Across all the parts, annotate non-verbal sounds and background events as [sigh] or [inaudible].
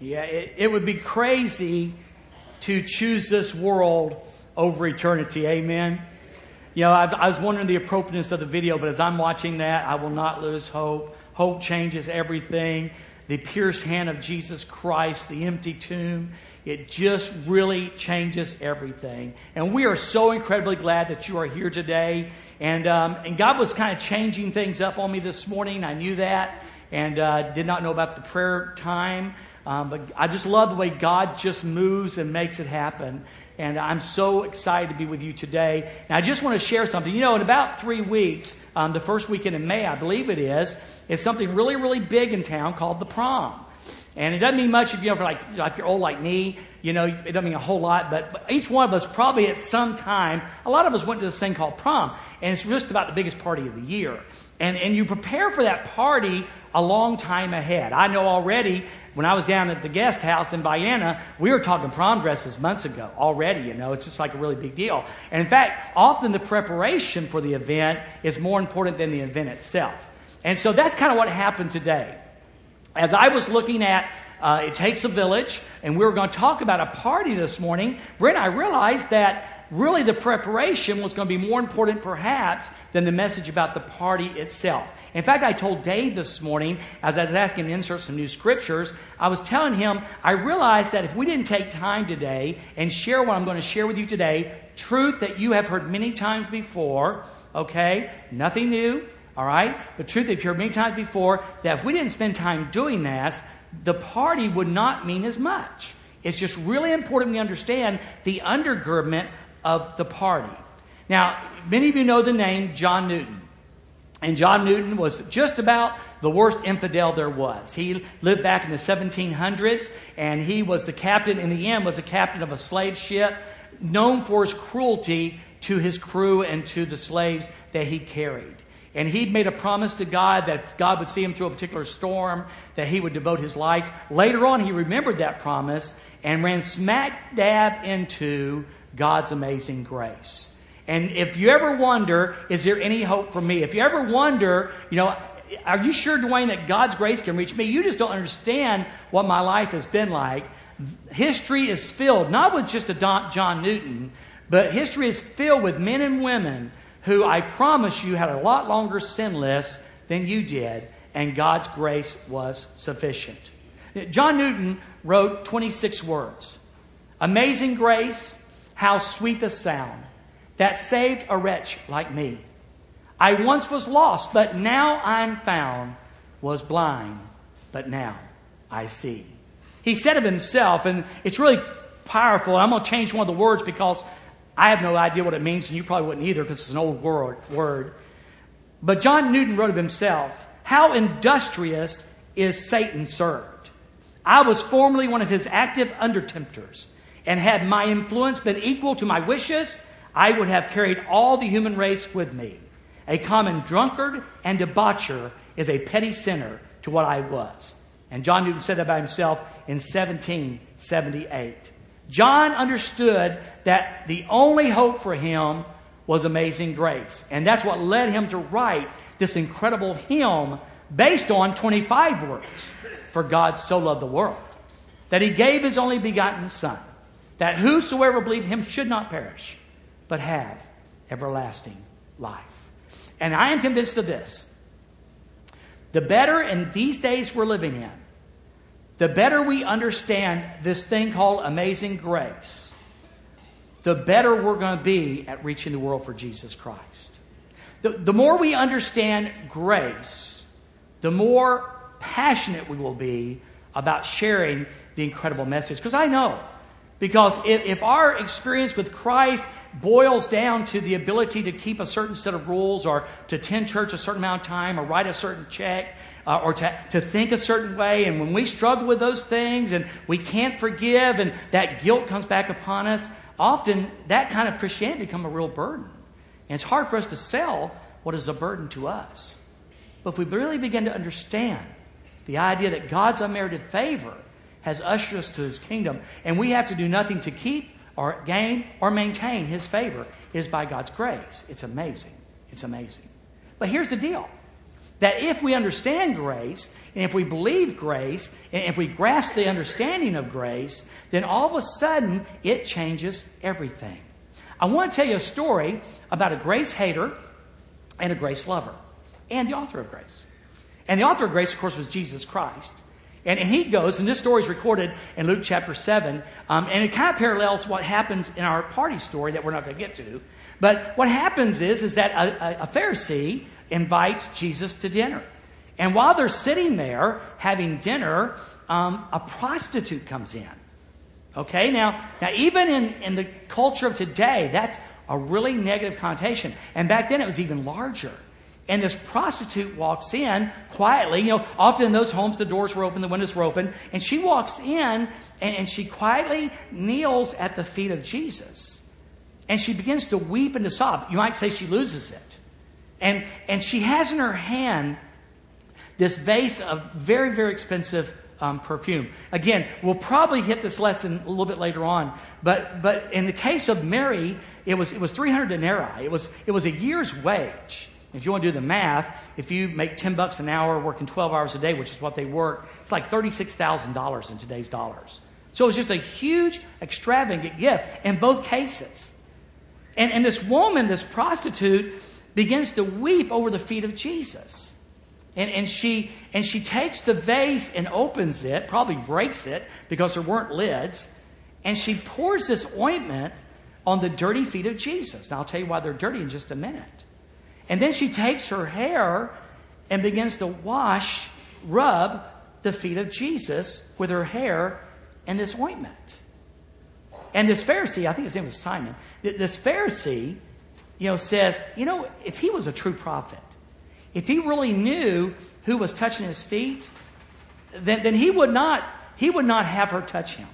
Yeah, it, it would be crazy to choose this world over eternity. Amen. You know, I've, i was wondering the appropriateness of the video, but as I'm watching that, I will not lose hope. Hope changes everything. The pierced hand of Jesus Christ, the empty tomb, it just really changes everything. And we are so incredibly glad that you are here today. And, um, and God was kind of changing things up on me this morning. I knew that and uh, did not know about the prayer time. Um, but I just love the way God just moves and makes it happen. And I'm so excited to be with you today. And I just want to share something. You know, in about three weeks, um, the first weekend in May, I believe it is, it's something really, really big in town called the prom. And it doesn't mean much if you for like, like you're old like me, you know, it doesn't mean a whole lot, but, but each one of us probably at some time, a lot of us went to this thing called prom, and it's just about the biggest party of the year. And, and you prepare for that party a long time ahead. I know already when I was down at the guest house in Vienna, we were talking prom dresses months ago already, you know, it's just like a really big deal. And in fact, often the preparation for the event is more important than the event itself. And so that's kind of what happened today. As I was looking at uh, It Takes a Village, and we were going to talk about a party this morning, Brent, I realized that really the preparation was going to be more important perhaps than the message about the party itself. In fact, I told Dave this morning, as I was asking him to insert some new scriptures, I was telling him, I realized that if we didn't take time today and share what I'm going to share with you today, truth that you have heard many times before, okay, nothing new, all right? The truth you've heard many times before, that if we didn't spend time doing that, the party would not mean as much. It's just really important we understand the undergirdment of the party. Now, many of you know the name John Newton. And John Newton was just about the worst infidel there was. He lived back in the 1700s, and he was the captain, in the end, was a captain of a slave ship, known for his cruelty to his crew and to the slaves that he carried. And he'd made a promise to God that God would see him through a particular storm, that he would devote his life. Later on, he remembered that promise and ran smack dab into God's amazing grace. And if you ever wonder, is there any hope for me? If you ever wonder, you know, are you sure, Dwayne, that God's grace can reach me? You just don't understand what my life has been like. History is filled, not with just a John Newton, but history is filled with men and women who I promise you had a lot longer sin list than you did, and God's grace was sufficient. John Newton wrote 26 words Amazing grace, how sweet the sound that saved a wretch like me. I once was lost, but now I'm found, was blind, but now I see. He said of himself, and it's really powerful. I'm going to change one of the words because I have no idea what it means, and you probably wouldn't either because it's an old word. But John Newton wrote of himself, How industrious is Satan served? I was formerly one of his active undertempters, and had my influence been equal to my wishes, I would have carried all the human race with me. A common drunkard and debaucher is a petty sinner to what I was. And John Newton said that about himself in 1778. John understood that the only hope for him was amazing grace. And that's what led him to write this incredible hymn based on 25 words. For God so loved the world that he gave his only begotten Son, that whosoever believed him should not perish, but have everlasting life. And I am convinced of this. The better in these days we're living in, the better we understand this thing called amazing grace, the better we're going to be at reaching the world for Jesus Christ. The, the more we understand grace, the more passionate we will be about sharing the incredible message. Because I know, because if, if our experience with Christ boils down to the ability to keep a certain set of rules or to attend church a certain amount of time or write a certain check uh, or to, to think a certain way. And when we struggle with those things and we can't forgive and that guilt comes back upon us, often that kind of Christianity become a real burden. And it's hard for us to sell what is a burden to us. But if we really begin to understand the idea that God's unmerited favor has ushered us to his kingdom, and we have to do nothing to keep or gain or maintain his favor, is by God's grace. It's amazing. It's amazing. But here's the deal That if we understand grace, and if we believe grace, and if we grasp the understanding of grace, then all of a sudden it changes everything. I want to tell you a story about a grace hater and a grace lover, and the author of grace. And the author of grace, of course, was Jesus Christ. And, and he goes, and this story is recorded in Luke chapter 7, um, and it kind of parallels what happens in our party story that we're not going to get to. But what happens is, is that a, a, a Pharisee invites Jesus to dinner. And while they're sitting there having dinner, um, a prostitute comes in. Okay, now, now even in, in the culture of today, that's a really negative connotation. And back then it was even larger. And this prostitute walks in quietly. You know, often in those homes, the doors were open, the windows were open. And she walks in and, and she quietly kneels at the feet of Jesus. And she begins to weep and to sob. You might say she loses it. And, and she has in her hand this vase of very, very expensive um, perfume. Again, we'll probably hit this lesson a little bit later on, but, but in the case of Mary, it was, it was 300 denarii. It was, it was a year's wage. If you want to do the math, if you make 10 bucks an hour working 12 hours a day, which is what they work, it's like $36,000 in today's dollars. So it was just a huge, extravagant gift in both cases. And, and this woman, this prostitute, begins to weep over the feet of Jesus. And, and, she, and she takes the vase and opens it, probably breaks it because there weren't lids, and she pours this ointment on the dirty feet of Jesus. Now, I'll tell you why they're dirty in just a minute. And then she takes her hair and begins to wash, rub the feet of Jesus with her hair and this ointment. And this Pharisee, I think his name was Simon, this Pharisee, you know, says, you know, if he was a true prophet, if he really knew who was touching his feet, then, then he would not he would not have her touch him.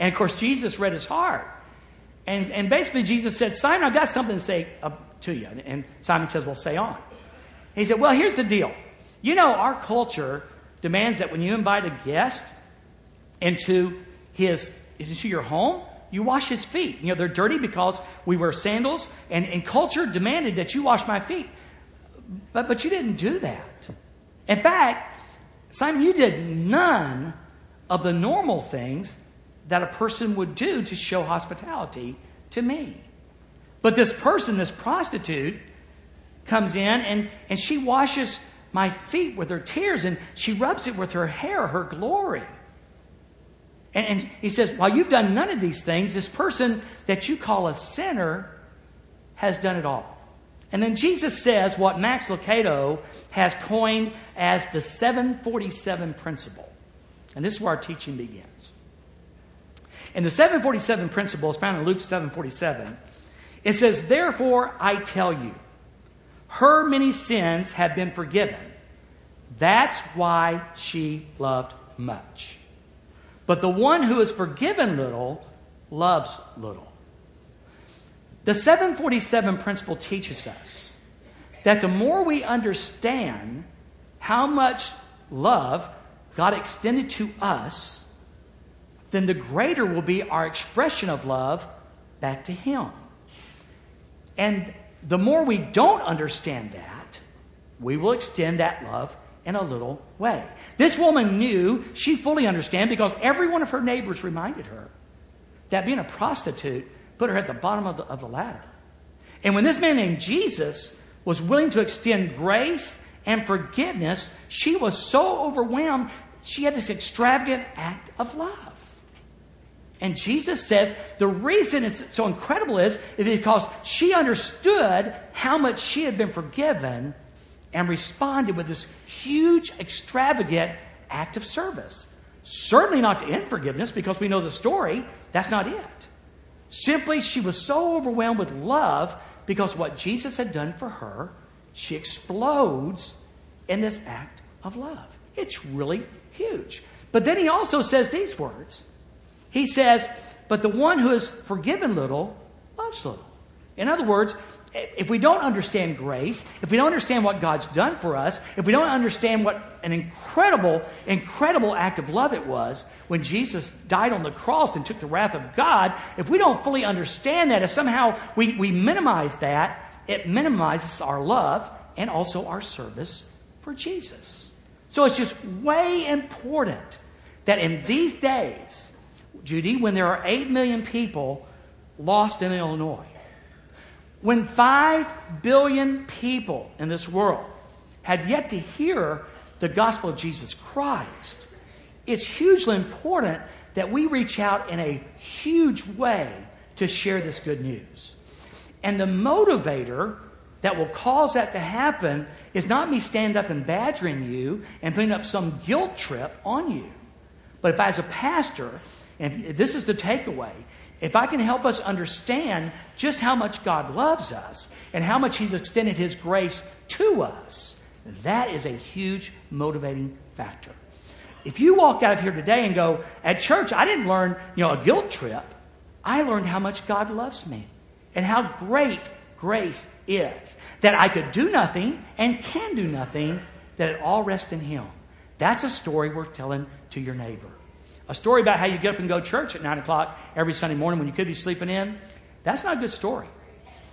And of course, Jesus read his heart. And, and basically, Jesus said, Simon, I've got something to say uh, to you. And Simon says, Well, say on. He said, Well, here's the deal. You know, our culture demands that when you invite a guest into his into your home, you wash his feet. You know, they're dirty because we wear sandals, and, and culture demanded that you wash my feet. But, but you didn't do that. In fact, Simon, you did none of the normal things that a person would do to show hospitality to me. But this person, this prostitute, comes in and, and she washes my feet with her tears and she rubs it with her hair, her glory. And, and he says, While you've done none of these things, this person that you call a sinner has done it all. And then Jesus says what Max Lucado has coined as the 747 principle. And this is where our teaching begins. And the 747 principle is found in Luke 747. It says, Therefore I tell you, her many sins have been forgiven. That's why she loved much. But the one who is forgiven little loves little. The 747 principle teaches us that the more we understand how much love God extended to us, then the greater will be our expression of love back to Him. And the more we don't understand that, we will extend that love in a little way. This woman knew, she fully understand because every one of her neighbors reminded her that being a prostitute put her at the bottom of the, of the ladder. And when this man named Jesus was willing to extend grace and forgiveness, she was so overwhelmed, she had this extravagant act of love. And Jesus says the reason it's so incredible is because she understood how much she had been forgiven and responded with this huge, extravagant act of service. Certainly not to end forgiveness because we know the story. That's not it. Simply, she was so overwhelmed with love because what Jesus had done for her, she explodes in this act of love. It's really huge. But then he also says these words He says, But the one who is forgiven little loves little. In other words, if we don't understand grace, if we don't understand what God's done for us, if we don't understand what an incredible, incredible act of love it was when Jesus died on the cross and took the wrath of God, if we don't fully understand that, if somehow we, we minimize that, it minimizes our love and also our service for Jesus. So it's just way important that in these days, Judy, when there are 8 million people lost in Illinois, when 5 billion people in this world have yet to hear the gospel of Jesus Christ, it's hugely important that we reach out in a huge way to share this good news. And the motivator that will cause that to happen is not me stand up and badgering you and putting up some guilt trip on you. But if I, as a pastor, and this is the takeaway, if I can help us understand just how much God loves us and how much He's extended His grace to us, that is a huge motivating factor. If you walk out of here today and go, at church, I didn't learn, you know, a guilt trip. I learned how much God loves me and how great grace is. That I could do nothing and can do nothing, that it all rests in Him. That's a story worth telling to your neighbor. A story about how you get up and go to church at 9 o'clock every Sunday morning when you could be sleeping in, that's not a good story.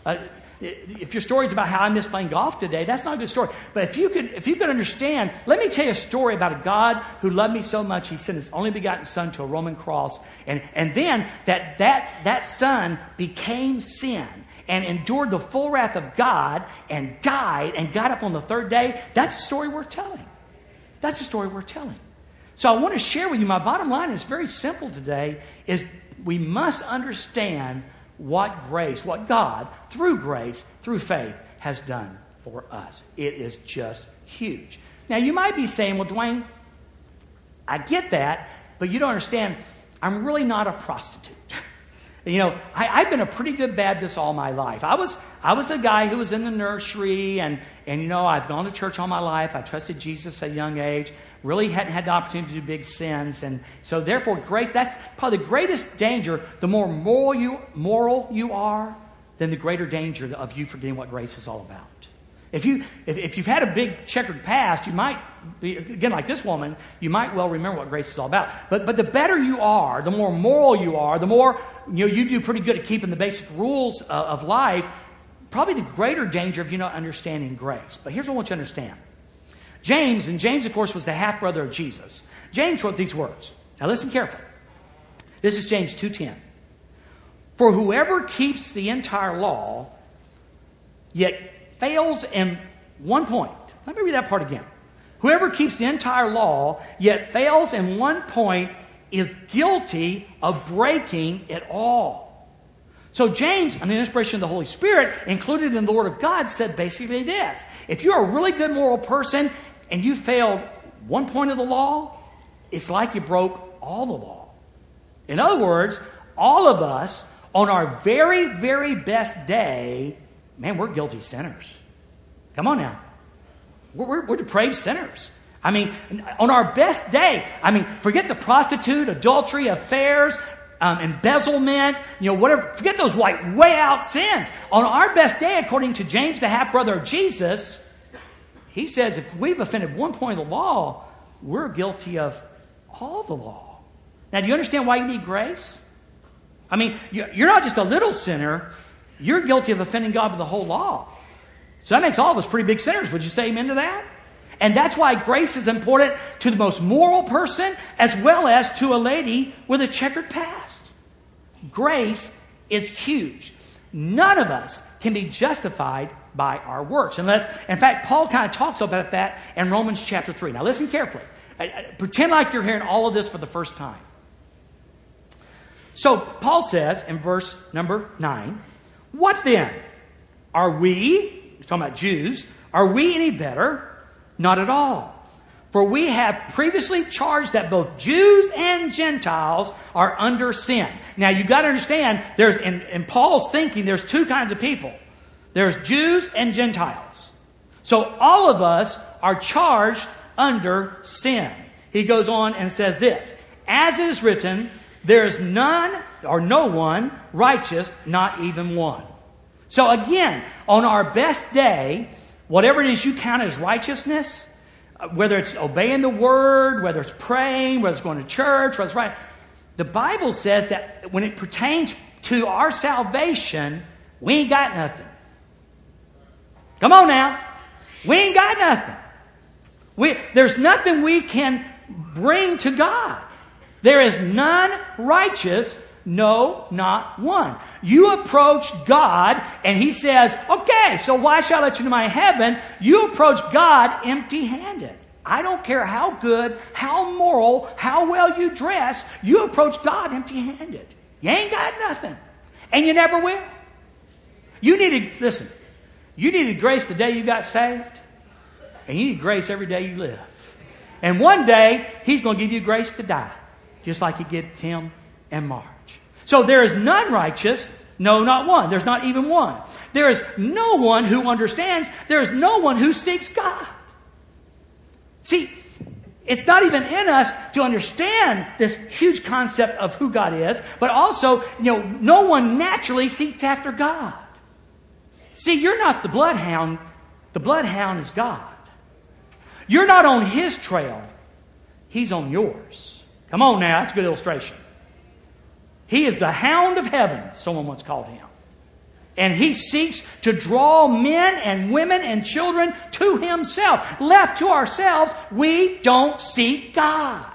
Uh, if your story is about how I missed playing golf today, that's not a good story. But if you could, if you could understand, let me tell you a story about a God who loved me so much, he sent his only begotten son to a Roman cross. And, and then that, that, that son became sin and endured the full wrath of God and died and got up on the third day. That's a story worth telling. That's a story worth telling. So I want to share with you, my bottom line is very simple today, is we must understand what grace, what God, through grace, through faith, has done for us. It is just huge. Now, you might be saying, well, Dwayne, I get that, but you don't understand. I'm really not a prostitute. You know, I, have been a pretty good Baptist all my life. I was, I was the guy who was in the nursery, and, and, you know, I've gone to church all my life. I trusted Jesus at a young age really hadn't had the opportunity to do big sins. And so, therefore, grace, that's probably the greatest danger. The more moral you, moral you are, then the greater danger of you forgetting what grace is all about. If, you, if, if you've had a big checkered past, you might be, again, like this woman, you might well remember what grace is all about. But, but the better you are, the more moral you are, the more you, know, you do pretty good at keeping the basic rules of, of life, probably the greater danger of you not understanding grace. But here's what I want you to understand James, and James, of course, was the half brother of Jesus. James wrote these words. Now listen carefully. This is James 2:10. For whoever keeps the entire law, yet fails in one point. Let me read that part again. Whoever keeps the entire law, yet fails in one point, is guilty of breaking it all. So James, on the inspiration of the Holy Spirit, included in the Word of God, said basically this. If you're a really good moral person and you failed one point of the law, it's like you broke all the law. In other words, all of us, on our very, very best day, man, we're guilty sinners. Come on now. We're, we're, we're depraved sinners. I mean, on our best day, I mean, forget the prostitute, adultery, affairs, um, embezzlement, you know, whatever. Forget those white, way out sins. On our best day, according to James, the half brother of Jesus, he says if we've offended one point of the law, we're guilty of all the law. Now, do you understand why you need grace? I mean, you're not just a little sinner, you're guilty of offending God with the whole law. So that makes all of us pretty big sinners. Would you say amen to that? And that's why grace is important to the most moral person as well as to a lady with a checkered past. Grace is huge. None of us can be justified by our works. And in fact, Paul kind of talks about that in Romans chapter 3. Now, listen carefully. Pretend like you're hearing all of this for the first time. So, Paul says in verse number 9, What then? Are we, talking about Jews, are we any better? Not at all. For we have previously charged that both Jews and Gentiles are under sin. Now you've got to understand, there's in, in Paul's thinking, there's two kinds of people. There's Jews and Gentiles. So all of us are charged under sin. He goes on and says this As it is written, there is none or no one righteous, not even one. So again, on our best day, whatever it is you count as righteousness, uh, whether it's obeying the word, whether it's praying, whether it's going to church, whether it's right, the Bible says that when it pertains to our salvation, we ain't got nothing. Come on now. We ain't got nothing. We, there's nothing we can bring to God. There is none righteous, no, not one. You approach God and He says, okay, so why shall I let you into my heaven? You approach God empty handed. I don't care how good, how moral, how well you dress, you approach God empty handed. You ain't got nothing. And you never will. You needed, listen, you needed grace the day you got saved, and you need grace every day you live. And one day, He's going to give you grace to die, just like He did Tim and March. So there is none righteous, no, not one. There's not even one. There is no one who understands. There is no one who seeks God. See, it's not even in us to understand this huge concept of who God is, but also, you know, no one naturally seeks after God. See, you're not the bloodhound. The bloodhound is God. You're not on his trail. He's on yours. Come on now, that's a good illustration. He is the hound of heaven, someone once called him. And he seeks to draw men and women and children to himself. Left to ourselves, we don't seek God.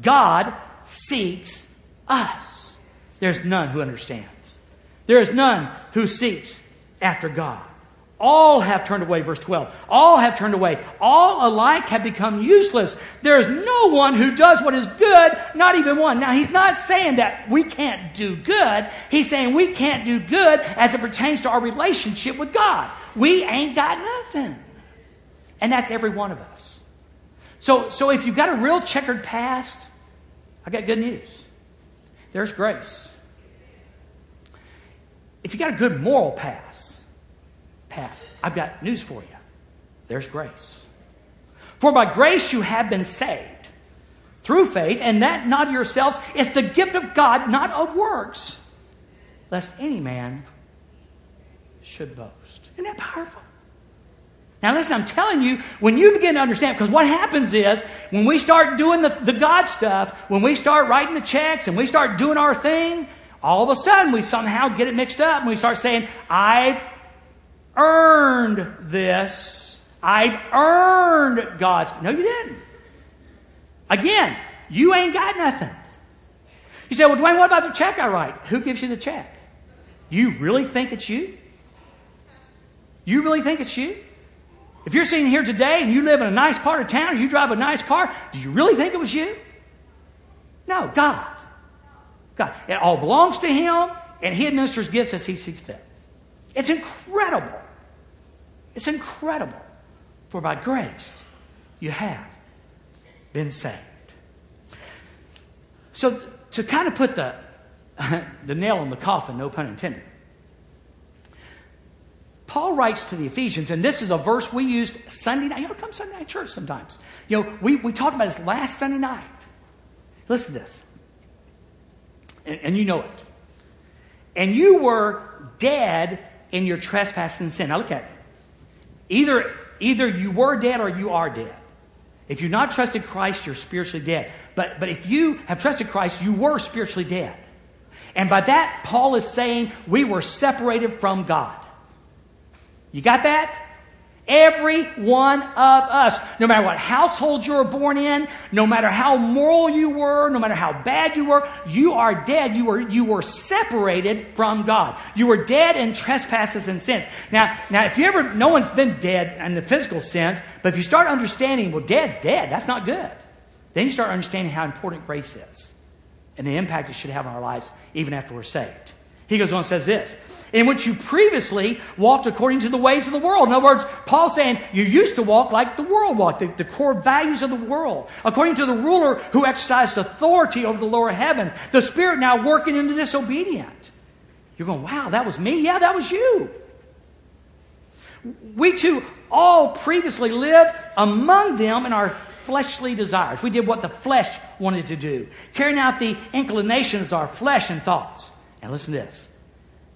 God seeks us. There's none who understands. There is none who seeks after God. All have turned away, verse 12. All have turned away. All alike have become useless. There is no one who does what is good, not even one. Now, he's not saying that we can't do good. He's saying we can't do good as it pertains to our relationship with God. We ain't got nothing. And that's every one of us. So, so if you've got a real checkered past, I got good news. There's grace. If you got a good moral past, past. I've got news for you. There's grace. For by grace you have been saved through faith, and that not yourselves. It's the gift of God, not of works, lest any man should boast. Isn't that powerful? Now, listen, I'm telling you, when you begin to understand, because what happens is when we start doing the, the God stuff, when we start writing the checks and we start doing our thing, all of a sudden we somehow get it mixed up and we start saying, I've earned this. I've earned God's. No, you didn't. Again, you ain't got nothing. You say, well, Dwayne, what about the check I write? Who gives you the check? You really think it's you? You really think it's you? If you're sitting here today and you live in a nice part of town or you drive a nice car, do you really think it was you? No, God. God. It all belongs to Him, and He administers gifts as He sees fit. It's incredible. It's incredible. For by grace you have been saved. So, to kind of put the, [laughs] the nail in the coffin, no pun intended, Paul writes to the Ephesians, and this is a verse we used Sunday night. You know, come Sunday night church sometimes. You know, we, we talked about this last Sunday night. Listen to this. And, and you know it. And you were dead in your trespass and sin. Now look at me. Either, either you were dead or you are dead. If you've not trusted Christ, you're spiritually dead. But, but if you have trusted Christ, you were spiritually dead. And by that, Paul is saying we were separated from God. You got that? Every one of us, no matter what household you were born in, no matter how moral you were, no matter how bad you were, you are dead. You were, you were separated from God. You were dead in trespasses and sins. Now, now, if you ever, no one's been dead in the physical sense, but if you start understanding, well, dead's dead, that's not good. Then you start understanding how important grace is and the impact it should have on our lives even after we're saved. He goes on and says this, in which you previously walked according to the ways of the world. In other words, Paul's saying you used to walk like the world walked, the, the core values of the world, according to the ruler who exercised authority over the lower heaven, the spirit now working in the disobedient. You're going, wow, that was me? Yeah, that was you. We too all previously lived among them in our fleshly desires. We did what the flesh wanted to do, carrying out the inclinations of our flesh and thoughts. And listen to this.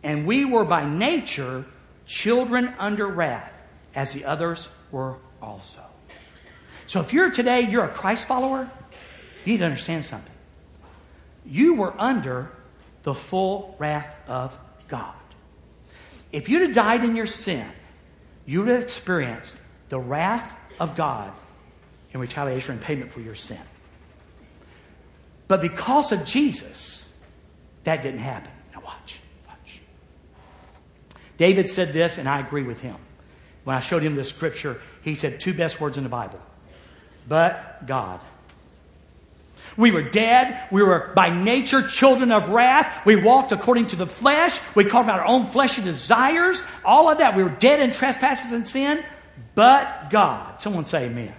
And we were by nature children under wrath, as the others were also. So if you're today, you're a Christ follower, you need to understand something. You were under the full wrath of God. If you'd have died in your sin, you would have experienced the wrath of God in retaliation and payment for your sin. But because of Jesus, that didn't happen. Now, watch, watch. David said this, and I agree with him. When I showed him this scripture, he said two best words in the Bible but God. We were dead. We were by nature children of wrath. We walked according to the flesh. We called about our own fleshly desires. All of that. We were dead in trespasses and sin. But God. Someone say amen.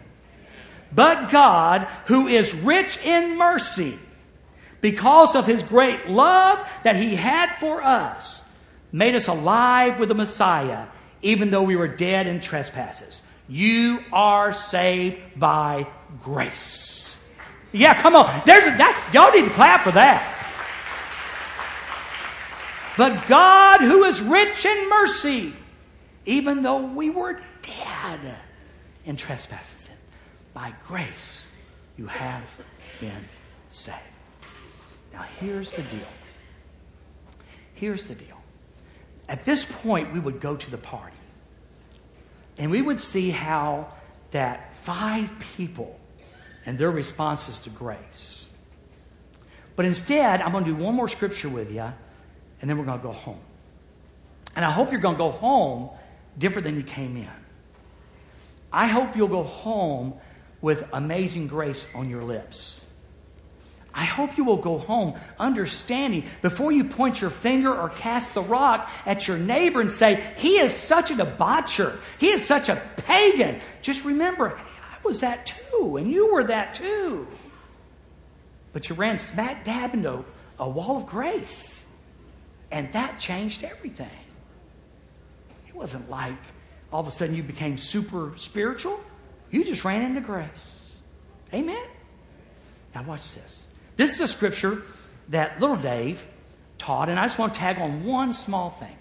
But God, who is rich in mercy, because of his great love that he had for us, made us alive with the Messiah, even though we were dead in trespasses. You are saved by grace. Yeah, come on. There's a, that's, y'all need to clap for that. But God, who is rich in mercy, even though we were dead in trespasses, by grace you have been saved. Now, here's the deal. Here's the deal. At this point, we would go to the party. And we would see how that five people and their responses to grace. But instead, I'm going to do one more scripture with you, and then we're going to go home. And I hope you're going to go home different than you came in. I hope you'll go home with amazing grace on your lips. I hope you will go home understanding before you point your finger or cast the rock at your neighbor and say, He is such a debaucher. He is such a pagan. Just remember, hey, I was that too, and you were that too. But you ran smack dab into a wall of grace. And that changed everything. It wasn't like all of a sudden you became super spiritual. You just ran into grace. Amen? Now, watch this. This is a scripture that little Dave taught, and I just want to tag on one small thing.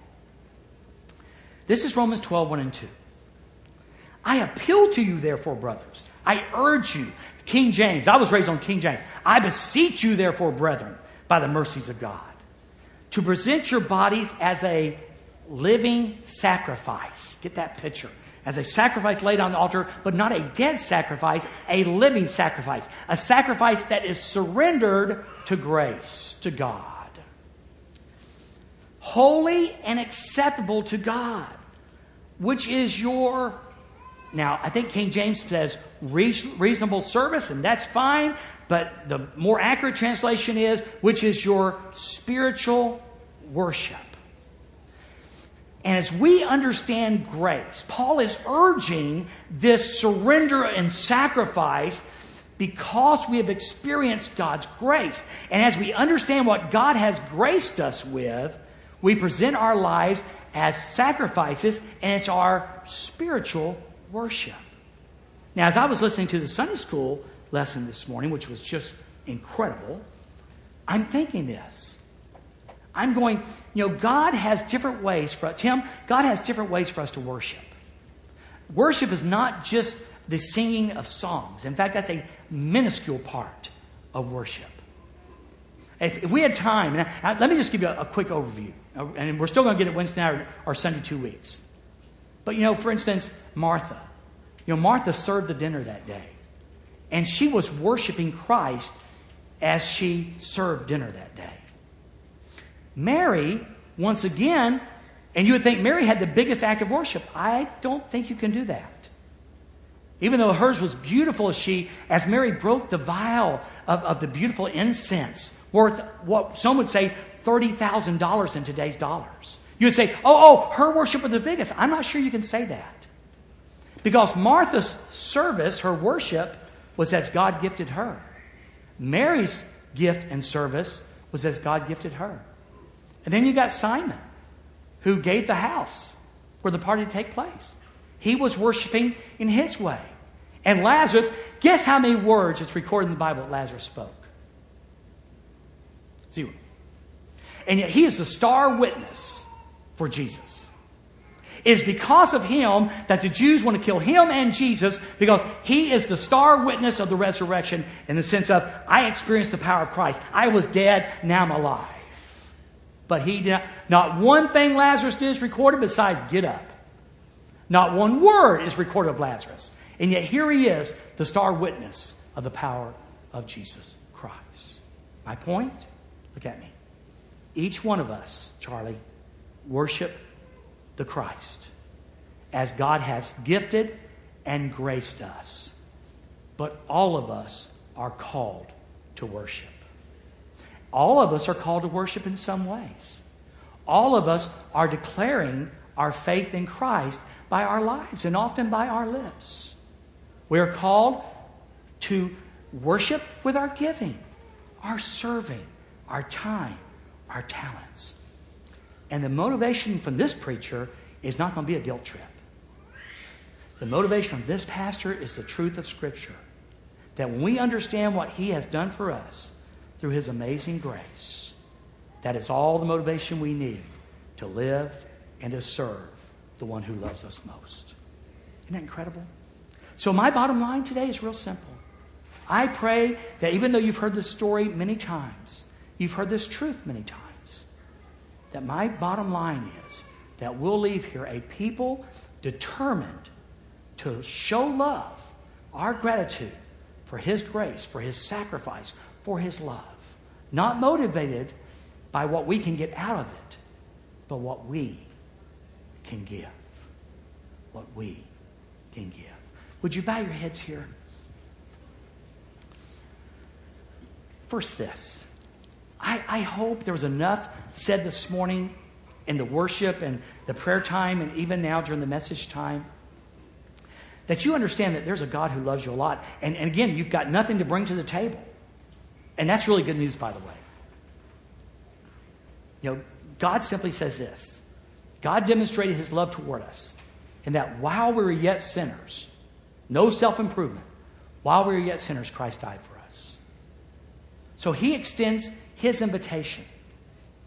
This is Romans 12, 1 and 2. I appeal to you, therefore, brothers. I urge you. King James, I was raised on King James. I beseech you, therefore, brethren, by the mercies of God, to present your bodies as a living sacrifice. Get that picture as a sacrifice laid on the altar, but not a dead sacrifice, a living sacrifice, a sacrifice that is surrendered to grace, to God. Holy and acceptable to God, which is your, now I think King James says reasonable service, and that's fine, but the more accurate translation is, which is your spiritual worship. And as we understand grace, Paul is urging this surrender and sacrifice because we have experienced God's grace. And as we understand what God has graced us with, we present our lives as sacrifices, and it's our spiritual worship. Now, as I was listening to the Sunday school lesson this morning, which was just incredible, I'm thinking this. I'm going, you know, God has different ways for Tim, God has different ways for us to worship. Worship is not just the singing of songs. In fact, that's a minuscule part of worship. If, if we had time, and I, let me just give you a, a, quick overview. Uh, and we're still going to get it Wednesday night or, or Sunday two weeks. But, you know, for instance, Martha. You know, Martha served the dinner that day. And she was worshiping Christ as she served dinner that day. Mary, once again, and you would think Mary had the biggest act of worship. I don't think you can do that. Even though hers was beautiful as she, as Mary broke the vial of, of the beautiful incense, worth what some would say $30,000 in today's dollars. You would say, oh, oh, her worship was the biggest. I'm not sure you can say that. Because Martha's service, her worship, was as God gifted her. Mary's gift and service was as God gifted her. And then you got Simon, who gave the house where the party to take place. He was worshiping in his way. And Lazarus, guess how many words it's recorded in the Bible that Lazarus spoke? Zero. And yet he is the star witness for Jesus. It is because of him that the Jews want to kill him and Jesus because he is the star witness of the resurrection in the sense of, I experienced the power of Christ. I was dead, now I'm alive. But he did not, not one thing Lazarus did is recorded besides get up. Not one word is recorded of Lazarus. And yet here he is, the star witness of the power of Jesus Christ. My point? Look at me. Each one of us, Charlie, worship the Christ as God has gifted and graced us. But all of us are called to worship. All of us are called to worship in some ways. All of us are declaring our faith in Christ by our lives and often by our lips. We are called to worship with our giving, our serving, our time, our talents. And the motivation from this preacher is not going to be a guilt trip. The motivation from this pastor is the truth of Scripture. That when we understand what he has done for us through his amazing grace, that is all the motivation we need to live and to serve the one who loves us most. Isn't that incredible? So, my bottom line today is real simple. I pray that even though you've heard this story many times, you've heard this truth many times, that my bottom line is that we'll leave here a people determined to show love, our gratitude for His grace, for His sacrifice, for His love. Not motivated by what we can get out of it, but what we can give. What we can give. Would you bow your heads here? First, this. I, I hope there was enough said this morning in the worship and the prayer time, and even now during the message time, that you understand that there's a God who loves you a lot. And, and again, you've got nothing to bring to the table. And that's really good news, by the way. You know, God simply says this God demonstrated his love toward us in that while we were yet sinners, no self improvement, while we were yet sinners, Christ died for us. So he extends his invitation.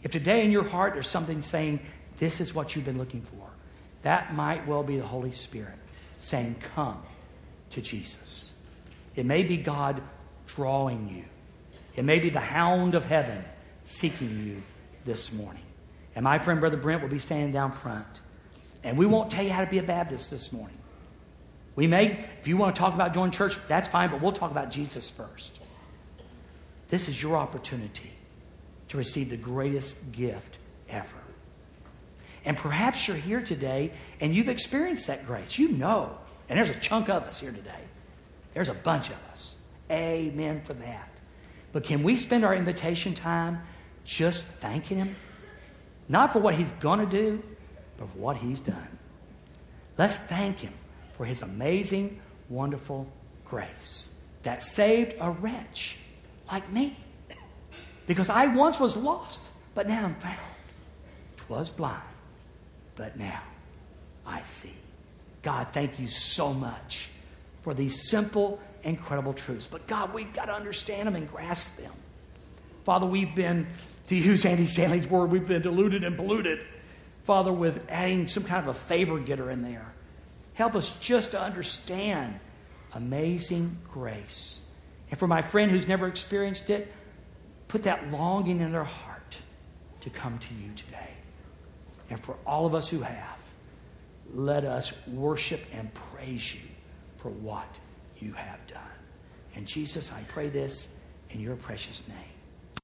If today in your heart there's something saying, This is what you've been looking for, that might well be the Holy Spirit saying, Come to Jesus. It may be God drawing you, it may be the hound of heaven seeking you this morning. And my friend, Brother Brent, will be standing down front. And we won't tell you how to be a Baptist this morning. We may, if you want to talk about joining church, that's fine, but we'll talk about Jesus first. This is your opportunity to receive the greatest gift ever. And perhaps you're here today and you've experienced that grace. You know, and there's a chunk of us here today. There's a bunch of us. Amen for that. But can we spend our invitation time just thanking Him? Not for what He's going to do, but for what He's done. Let's thank Him for His amazing, wonderful grace that saved a wretch like me. Because I once was lost, but now I'm found. Twas blind, but now I see. God, thank you so much for these simple, incredible truths. But God, we've got to understand them and grasp them. Father, we've been, to use Andy Stanley's word, we've been diluted and polluted, Father, with adding some kind of a favor getter in there. Help us just to understand amazing grace. And for my friend who's never experienced it, put that longing in their heart to come to you today. And for all of us who have, let us worship and praise you for what you have done. And Jesus, I pray this in your precious name.